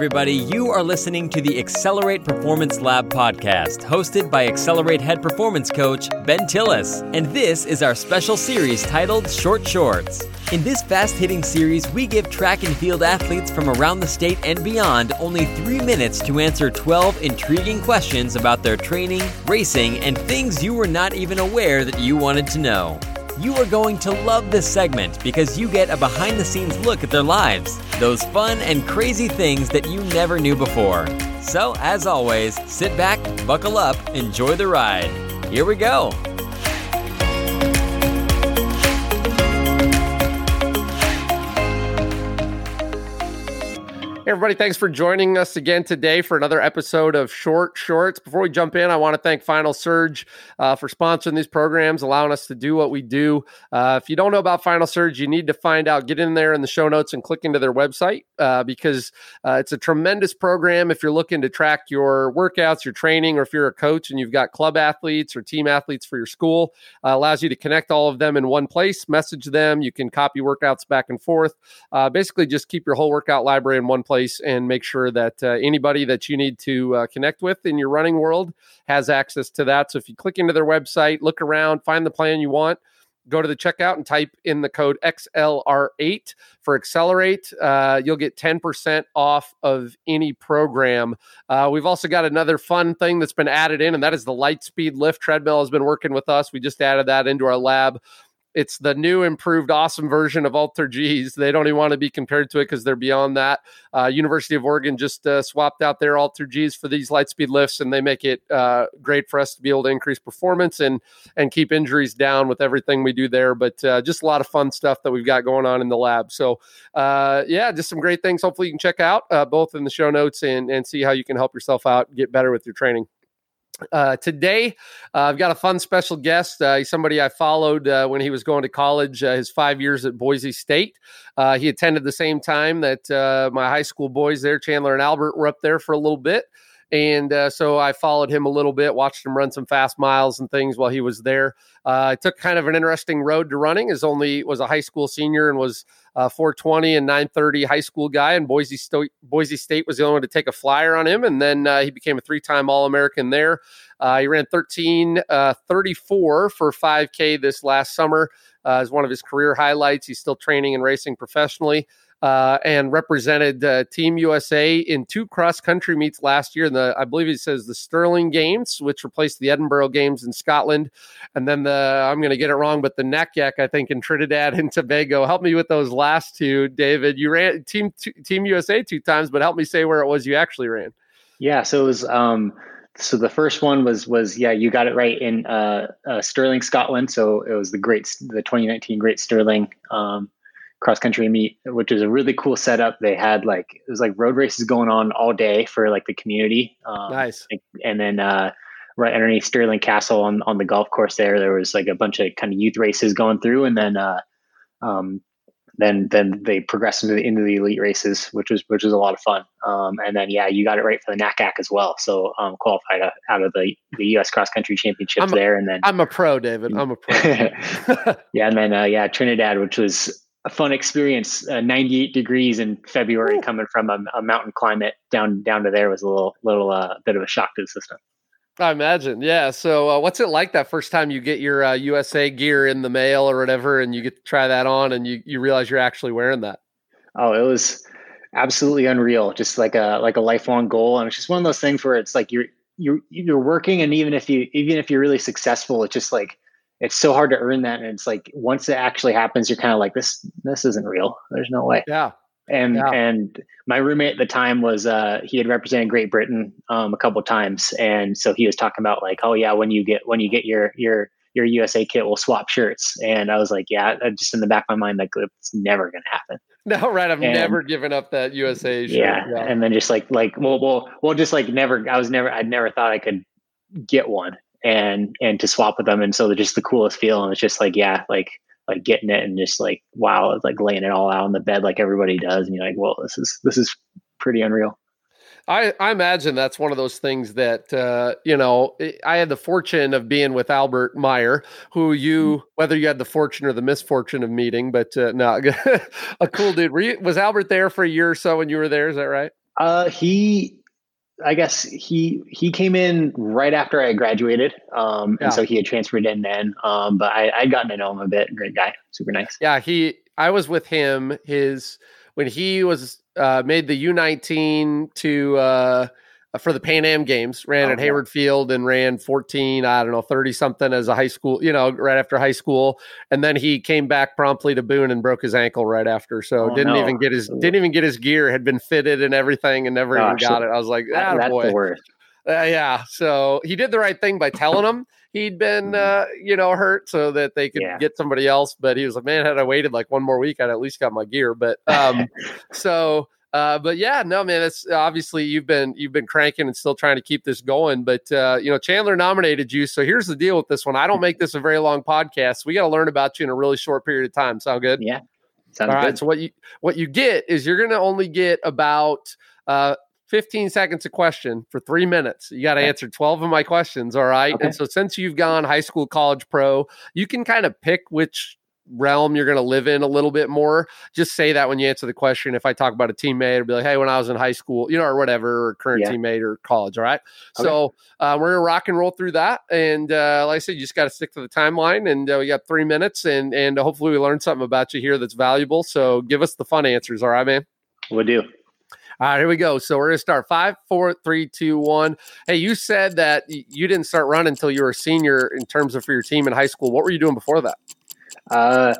everybody. You are listening to the Accelerate Performance Lab podcast, hosted by Accelerate head performance coach Ben Tillis. And this is our special series titled Short Shorts. In this fast hitting series, we give track and field athletes from around the state and beyond only three minutes to answer 12 intriguing questions about their training, racing, and things you were not even aware that you wanted to know. You are going to love this segment because you get a behind the scenes look at their lives, those fun and crazy things that you never knew before. So, as always, sit back, buckle up, enjoy the ride. Here we go. Everybody, thanks for joining us again today for another episode of Short Shorts. Before we jump in, I want to thank Final Surge uh, for sponsoring these programs, allowing us to do what we do. Uh, if you don't know about Final Surge, you need to find out. Get in there in the show notes and click into their website uh, because uh, it's a tremendous program if you're looking to track your workouts, your training, or if you're a coach and you've got club athletes or team athletes for your school. Uh, allows you to connect all of them in one place, message them. You can copy workouts back and forth. Uh, basically, just keep your whole workout library in one place place and make sure that uh, anybody that you need to uh, connect with in your running world has access to that. So if you click into their website, look around, find the plan you want, go to the checkout and type in the code XLR8 for Accelerate. Uh, you'll get 10% off of any program. Uh, we've also got another fun thing that's been added in, and that is the Lightspeed Lift treadmill has been working with us. We just added that into our lab it's the new improved awesome version of AlterGs they don't even want to be compared to it because they're beyond that. Uh, university of oregon just uh, swapped out their AlterGs for these lightspeed lifts and they make it uh, great for us to be able to increase performance and and keep injuries down with everything we do there. But uh, just a lot of fun stuff that we've got going on in the lab. So uh, yeah just some great things. Hopefully you can check out uh, both in the show notes and and see how you can help yourself out get better with your training uh, today, uh, I've got a fun special guest. Uh, he's somebody I followed uh, when he was going to college, uh, his five years at Boise State. Uh, he attended the same time that my high school boys there, Chandler and Albert, were up there for a little bit. And uh, so I followed him a little bit, watched him run some fast miles and things while he was there. Uh, I took kind of an interesting road to running. As only was a high school senior and was uh, 420 and 930 high school guy. And Boise State, Boise State was the only one to take a flyer on him. And then uh, he became a three time All American there. Uh, he ran 13 uh, 34 for 5K this last summer as one of his career highlights. He's still training and racing professionally uh, and represented uh, Team USA in two cross country meets last year. In The I believe he says the Stirling Games, which replaced the Edinburgh Games in Scotland, and then the I'm going to get it wrong, but the NACAC I think in Trinidad and Tobago. Help me with those last two, David. You ran Team Team USA two times, but help me say where it was you actually ran. Yeah, so it was. Um, so the first one was was yeah you got it right in uh, uh, Stirling, Scotland. So it was the great the 2019 Great Stirling. Um, cross country meet, which is a really cool setup. They had like it was like road races going on all day for like the community. Um, nice. And then uh, right underneath Stirling Castle on on the golf course there, there was like a bunch of kind of youth races going through, and then uh, um, then then they progressed into the into the elite races, which was which was a lot of fun. Um, and then yeah, you got it right for the NACAC as well. So um, qualified out of the the U.S. cross country championships a, there, and then I'm a pro, David. I'm a pro. yeah, and then uh, yeah, Trinidad, which was a fun experience. Uh, 98 degrees in February, Ooh. coming from a, a, mountain climate down down to there was a little little uh, bit of a shock to the system. I imagine, yeah. So, uh, what's it like that first time you get your USA uh, gear in the mail or whatever, and you get to try that on, and you you realize you're actually wearing that? Oh, it was absolutely unreal. Just like a like a lifelong goal, and it's just one of those things where it's like you're you're you're working, and even if you even if you're really successful, it's just like it's so hard to earn that. And it's like once it actually happens you're kind of like this this isn't real. There's no way. Yeah. And yeah. and my roommate at the time was uh he had represented great britain um a couple times. And so he was talking about like oh yeah when you get when you get your your your usa kit we'll swap shirts. And i was like yeah just in the back of my mind like it's never gonna happen. No right i've and, never given up that usa shirt. Yeah. yeah. And then just like like well well well just like never i was never i'd never thought i could get one and and to swap with them and so they're just the coolest feeling it's just like yeah like like getting it and just like wow like laying it all out on the bed like everybody does and you're like well this is this is pretty unreal I, I imagine that's one of those things that uh, you know. I had the fortune of being with Albert Meyer, who you, mm-hmm. whether you had the fortune or the misfortune of meeting, but uh, no, a cool dude. You, was Albert there for a year or so when you were there? Is that right? Uh, he I guess he he came in right after I graduated, um, yeah. and so he had transferred in then. Um, but I I'd gotten to know him a bit. Great guy, super nice. Yeah, he. I was with him. His when he was uh, made the U nineteen to uh, uh, for the Pan Am Games, ran oh, at Hayward Field and ran 14, I don't know, 30 something as a high school, you know, right after high school. And then he came back promptly to Boone and broke his ankle right after. So oh, didn't no. even get his didn't even get his gear, had been fitted and everything and never Gosh, even got it. I was like, ah, that's boy. the worst. Uh, yeah. So he did the right thing by telling him he'd been, mm-hmm. uh, you know, hurt so that they could yeah. get somebody else. But he was like, man, had I waited like one more week, I'd at least got my gear. But um, so uh, but yeah, no, man, it's obviously you've been you've been cranking and still trying to keep this going. But uh, you know, Chandler nominated you, so here's the deal with this one. I don't make this a very long podcast. We got to learn about you in a really short period of time. Sound good? Yeah. Sounds All right. Good. So what you what you get is you're going to only get about uh, 15 seconds a question for three minutes. You got to okay. answer 12 of my questions. All right. Okay. And so since you've gone high school, college, pro, you can kind of pick which realm you're going to live in a little bit more. Just say that when you answer the question. If I talk about a teammate, I'll be like, hey, when I was in high school, you know, or whatever, or current yeah. teammate or college. All right. Okay. So uh, we're going to rock and roll through that. And uh, like I said, you just got to stick to the timeline. And uh, we got three minutes. And, and hopefully we learned something about you here that's valuable. So give us the fun answers. All right, man? We'll do. All right, here we go. So we're gonna start five, four, three, two, one. Hey, you said that you didn't start running until you were a senior in terms of for your team in high school. What were you doing before that? Uh,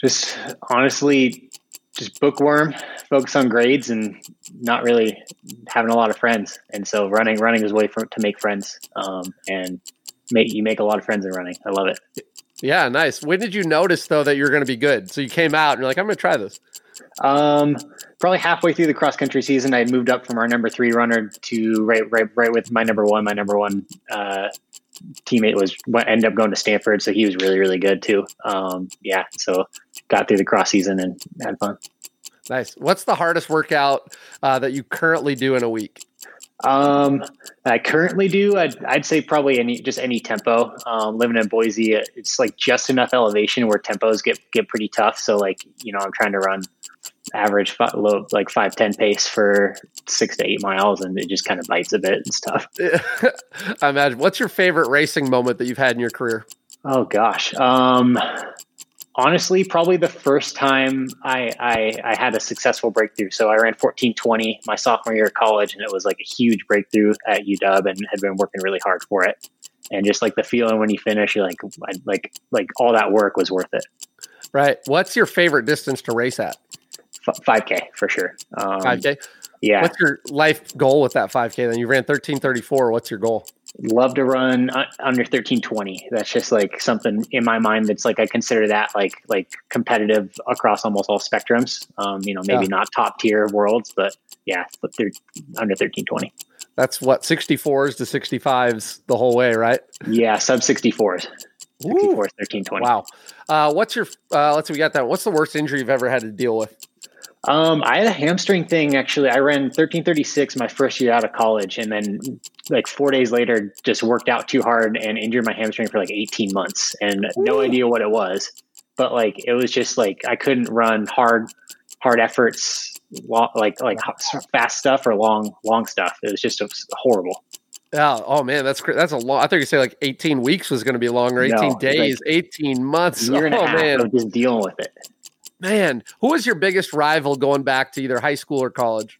just honestly, just bookworm, focus on grades, and not really having a lot of friends. And so running, running is a way for, to make friends. Um, and make you make a lot of friends in running. I love it. Yeah, nice. When did you notice though that you're going to be good? So you came out and you're like, I'm going to try this. Um, probably halfway through the cross country season, I moved up from our number three runner to right, right, right with my number one. My number one uh, teammate was ended up going to Stanford, so he was really really good too. Um, yeah, so got through the cross season and had fun. Nice. What's the hardest workout uh, that you currently do in a week? Um, I currently do. I'd, I'd say probably any just any tempo. Um, living in Boise, it's like just enough elevation where tempos get get pretty tough. So like you know, I'm trying to run average five, low, like five ten pace for six to eight miles, and it just kind of bites a bit and stuff. I imagine. What's your favorite racing moment that you've had in your career? Oh gosh, um, honestly, probably the first time I, I, I had a successful breakthrough. So I ran fourteen twenty my sophomore year of college, and it was like a huge breakthrough at UW, and had been working really hard for it. And just like the feeling when you finish, you're like, like, like all that work was worth it. Right. What's your favorite distance to race at? 5K for sure. Um, 5K. Yeah. What's your life goal with that 5K? Then you ran 1334. What's your goal? Love to run under 1320. That's just like something in my mind that's like I consider that like like competitive across almost all spectrums. Um, you know, maybe yeah. not top tier worlds, but yeah, but they're under 1320. That's what 64s to 65s the whole way, right? Yeah, sub 64s. 64s, 1320. Wow. Uh, what's your uh, let's see, we got that. What's the worst injury you've ever had to deal with? Um, I had a hamstring thing actually. I ran 1336 my first year out of college, and then like four days later, just worked out too hard and injured my hamstring for like 18 months, and Ooh. no idea what it was. But like it was just like I couldn't run hard, hard efforts, like like fast stuff or long long stuff. It was just horrible. Yeah. Oh man, that's that's a long. I thought you say like 18 weeks was going to be longer. 18 no, days, like 18 months. Year and oh a half man, of just dealing with it. Man, who was your biggest rival going back to either high school or college?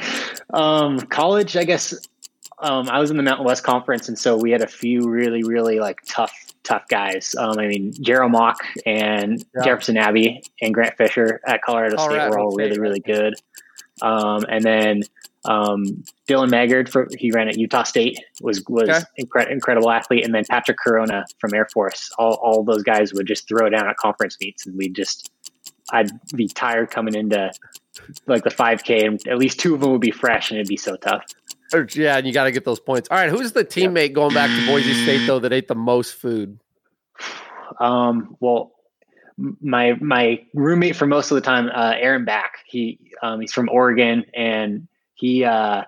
um, college, I guess. Um, I was in the Mountain West Conference, and so we had a few really, really like tough, tough guys. Um, I mean, Jerrell Mock and yeah. Jefferson Abbey and Grant Fischer at Colorado, Colorado State were all State, really, really good. Um, and then um, Dillon Maggard, for, he ran at Utah State, was was okay. incre- incredible athlete, and then Patrick Corona from Air Force. All all those guys would just throw down at conference meets, and we just I'd be tired coming into like the 5K, and at least two of them would be fresh, and it'd be so tough. Yeah, and you got to get those points. All right, who's the teammate going back to Boise State though that ate the most food? Um, well, my my roommate for most of the time, uh, Aaron Back. He um, he's from Oregon, and he uh,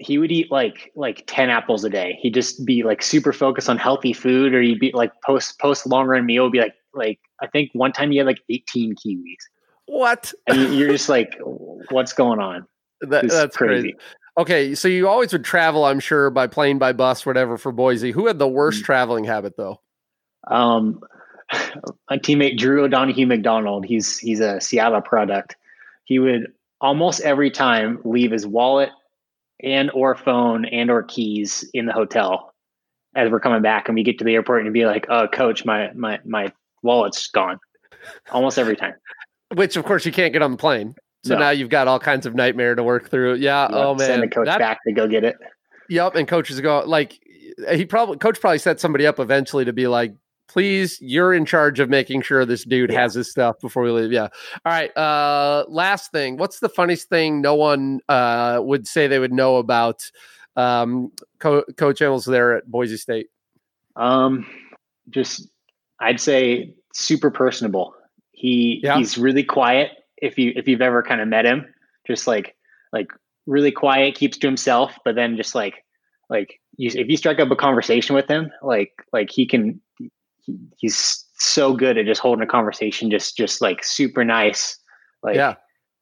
he would eat like like 10 apples a day he'd just be like super focused on healthy food or he'd be like post post long run meal would be like like i think one time you had like 18 kiwis what and you're just like what's going on That, that's crazy. crazy. Okay, so you always would travel, I'm sure, by plane, by bus, whatever, for Boise. Who had the worst mm. traveling habit, though? Um, my teammate Drew O'Donohue McDonald. He's he's a Seattle product. He would almost every time leave his wallet and or phone and or keys in the hotel as we're coming back, and we get to the airport and be like, "Oh, coach, my my my wallet's gone." Almost every time. Which, of course, you can't get on the plane. So no. now you've got all kinds of nightmare to work through. Yeah. oh man. Send the coach that, back to go get it. Yep. And coaches go like he probably coach probably set somebody up eventually to be like, please, you're in charge of making sure this dude yeah. has his stuff before we leave. Yeah. All right. Uh last thing. What's the funniest thing no one uh would say they would know about um Co- Coach Ihmels there at Boise State? Um just I'd say super personable. He yeah. he's really quiet if you if you've ever kind of met him, just like like really quiet, keeps to himself, but then just like like you, if you strike up a conversation with him, like like he can he, he's so good at just holding a conversation, just just like super nice, like yeah.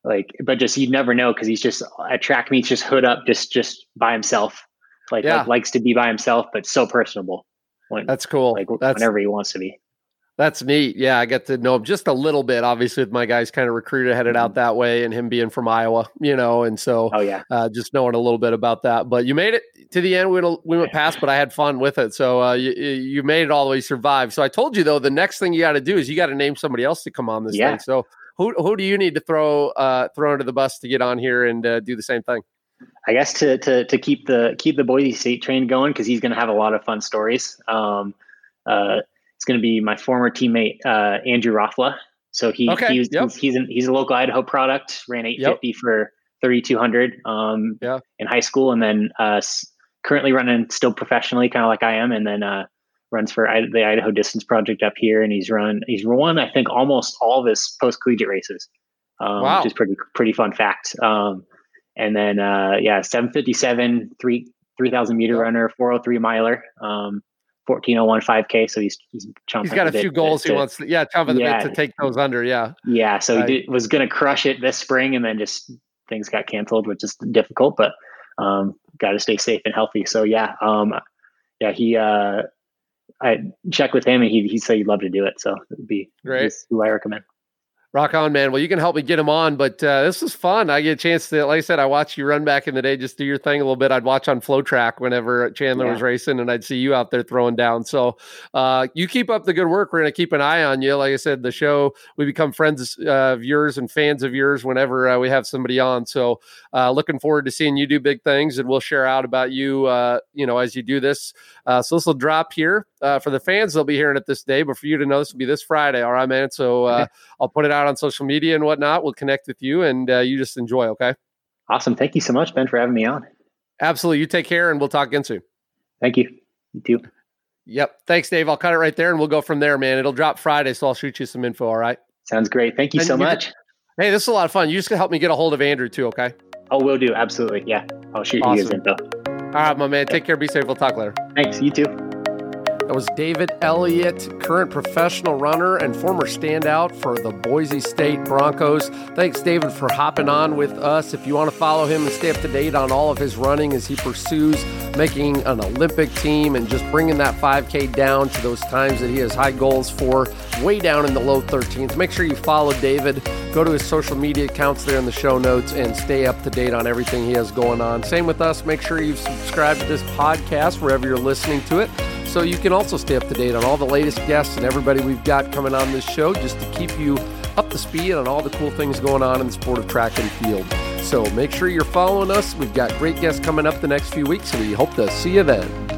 Like, but just you never know because he's just at track meets, just hood up, just just by himself. Like, yeah. like likes to be by himself, but so personable. When, That's cool. Like That's, whenever he wants to be. That's neat. Yeah, I get to know him just a little bit. Obviously, with my guys kind of recruited headed out mm-hmm. that way, and him being from Iowa, you know, and so oh yeah, uh, just knowing a little bit about that. But you made it to the end. We went, we went past, but I had fun with it. So uh, you you made it all the way, survived. So I told you though, the next thing you got to do is you got to name somebody else to come on this yeah. thing. So who who do you need to throw uh, throw under the bus to get on here and uh, do the same thing? I guess to to to keep the keep the Boise State train going because he's going to have a lot of fun stories. Um, uh, it's going to be my former teammate uh, Andrew Rothla. So he, okay. he's, yep. he's he's, an, he's a local Idaho product. Ran 850 yep. for 3200 um, yeah. in high school, and then uh, currently running still professionally, kind of like I am, and then uh, runs for I, the Idaho Distance Project up here, and he's run he's won I think almost all of his post collegiate races, um, wow. which is pretty pretty fun fact. Um, and then uh, yeah, 757 three 3000 meter yep. runner, 403 miler. Um, 1401 5K. So he's he's He's got a few goals to, he wants. To, yeah, chomping the yeah, bit to take those under. Yeah. Yeah. So uh, he did, was going to crush it this spring, and then just things got canceled, which is difficult. But um, got to stay safe and healthy. So yeah, um, yeah, he. Uh, I checked with him, and he he said he'd love to do it. So it'd be great. Who I recommend. Rock on, man. Well, you can help me get him on, but uh, this is fun. I get a chance to, like I said, I watched you run back in the day, just do your thing a little bit. I'd watch on FloTrack whenever Chandler yeah. was racing, and I'd see you out there throwing down. So uh, you keep up the good work. We're going to keep an eye on you. Like I said, the show, we become friends uh, of yours and fans of yours whenever uh, we have somebody on. So uh, looking forward to seeing you do big things, and we'll share out about you, uh, you know, as you do this. so this will drop here for the fans. They'll be hearing it this day, but for you to know, this will be this Friday. All right, man. So I'll put it out on social media and whatnot. We'll connect with you and uh, you just enjoy. Okay. Awesome. Thank you so much, Ben, for having me on. Absolutely. You take care and we'll talk again soon. Thank you. You too. Yep. Thanks, Dave. I'll cut it right there and we'll go from there, man. It'll drop Friday, so I'll shoot you some info. All right. Sounds great. Thank you and so you much. Can, hey, this is a lot of fun. You just help me get a hold of Andrew too, okay? Oh, will do. Absolutely. Yeah. I'll shoot awesome. you his info. All right, my man. Take care. Be safe. We'll talk later. Thanks. You too. That was David Elliott, current professional runner and former standout for the Boise State Broncos. Thanks, David, for hopping on with us. If you want to follow him and stay up to date on all of his running as he pursues making an Olympic team and just bringing that 5K down to those times that he has high goals for, way down in the low 13s, make sure you follow David. Go to his social media accounts there in the show notes and stay up to date on everything he has going on. Same with us. Make sure you subscribe to this podcast wherever you're listening to it so you can also stay up to date on all the latest guests and everybody we've got coming on this show just to keep you up to speed on all the cool things going on in the sport of track and field. So make sure you're following us. We've got great guests coming up the next few weeks, and we hope to see you then.